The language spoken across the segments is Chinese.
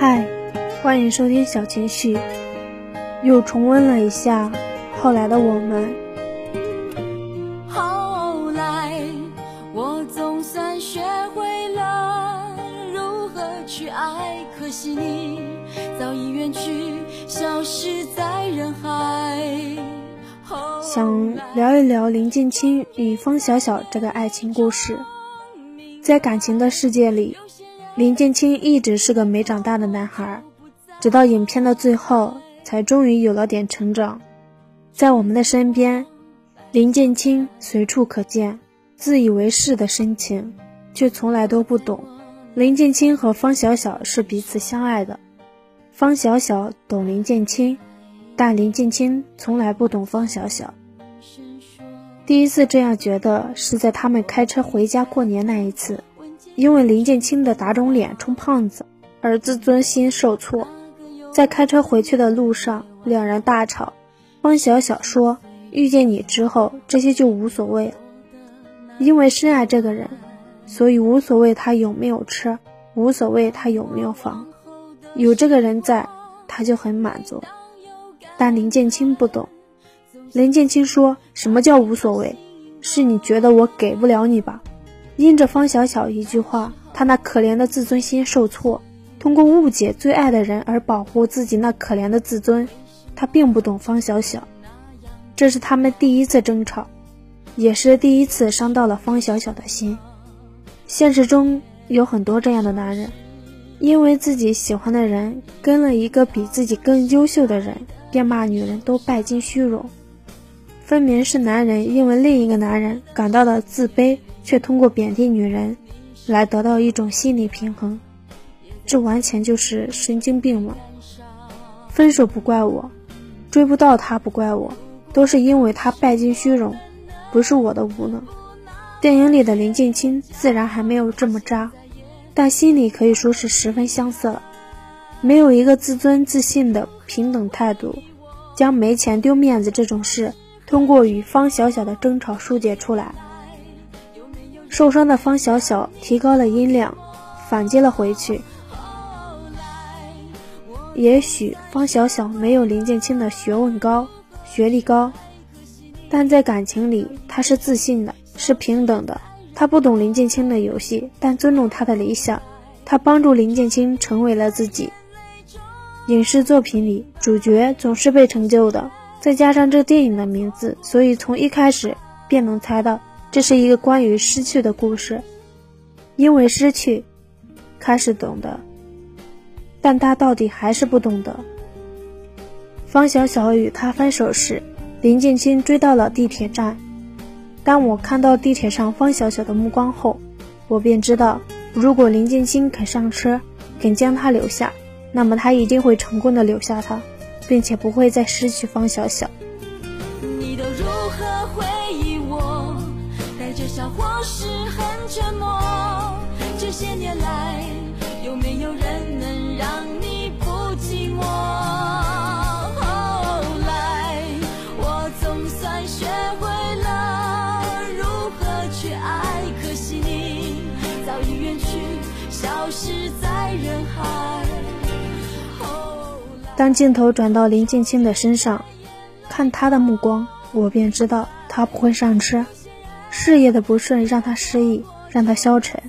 嗨，欢迎收听小情绪。又重温了一下后来的我们。后来，我总算学会了如何去爱，可惜你早已远去，消失在人海。想聊一聊林建清与方小小这个爱情故事。在感情的世界里。林建清一直是个没长大的男孩，直到影片的最后，才终于有了点成长。在我们的身边，林建清随处可见，自以为是的深情，却从来都不懂。林建清和方小小是彼此相爱的，方小小懂林建清，但林建清从来不懂方小小。第一次这样觉得，是在他们开车回家过年那一次。因为林建清的打肿脸充胖子而自尊心受挫，在开车回去的路上，两人大吵。方小小说：“遇见你之后，这些就无所谓了。因为深爱这个人，所以无所谓他有没有车，无所谓他有没有房，有这个人在，他就很满足。”但林建清不懂。林建清说什么叫无所谓？是你觉得我给不了你吧？因着方小小一句话，他那可怜的自尊心受挫，通过误解最爱的人而保护自己那可怜的自尊。他并不懂方小小，这是他们第一次争吵，也是第一次伤到了方小小的心。现实中有很多这样的男人，因为自己喜欢的人跟了一个比自己更优秀的人，便骂女人都拜金虚荣。分明是男人因为另一个男人感到了自卑。却通过贬低女人来得到一种心理平衡，这完全就是神经病嘛！分手不怪我，追不到他不怪我，都是因为他拜金虚荣，不是我的无能。电影里的林静清自然还没有这么渣，但心里可以说是十分相似了。没有一个自尊自信的平等态度，将没钱丢面子这种事通过与方小小的争吵疏解出来。受伤的方小小提高了音量，反击了回去。也许方小小没有林建清的学问高、学历高，但在感情里他是自信的，是平等的。他不懂林建清的游戏，但尊重他的理想。他帮助林建清成为了自己。影视作品里主角总是被成就的，再加上这电影的名字，所以从一开始便能猜到。这是一个关于失去的故事，因为失去，开始懂得，但他到底还是不懂得。方小小与他分手时，林建清追到了地铁站。当我看到地铁上方小小的目光后，我便知道，如果林建清肯上车，肯将他留下，那么他一定会成功的留下他，并且不会再失去方小小。你都如何回忆我？带着笑或是很沉默。这些年来，有没有人能让你不寂寞？后来，我总算学会了如何去爱，可惜你早已远去，消失在人海。当镜头转到林建清的身上，看他的目光，我便知道他不会上车。事业的不顺让他失意，让他消沉；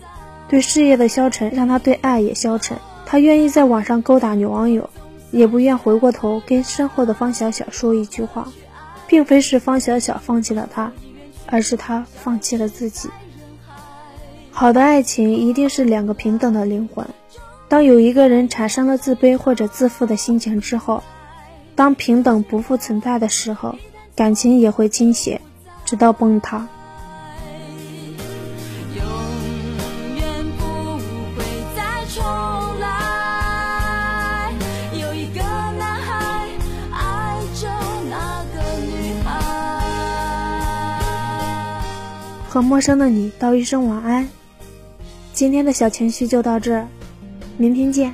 对事业的消沉，让他对爱也消沉。他愿意在网上勾搭女网友，也不愿回过头跟身后的方小小说一句话。并非是方小小放弃了他，而是他放弃了自己。好的爱情一定是两个平等的灵魂。当有一个人产生了自卑或者自负的心情之后，当平等不复存在的时候，感情也会倾斜，直到崩塌。和陌生的你道一声晚安。今天的小情绪就到这儿，明天见。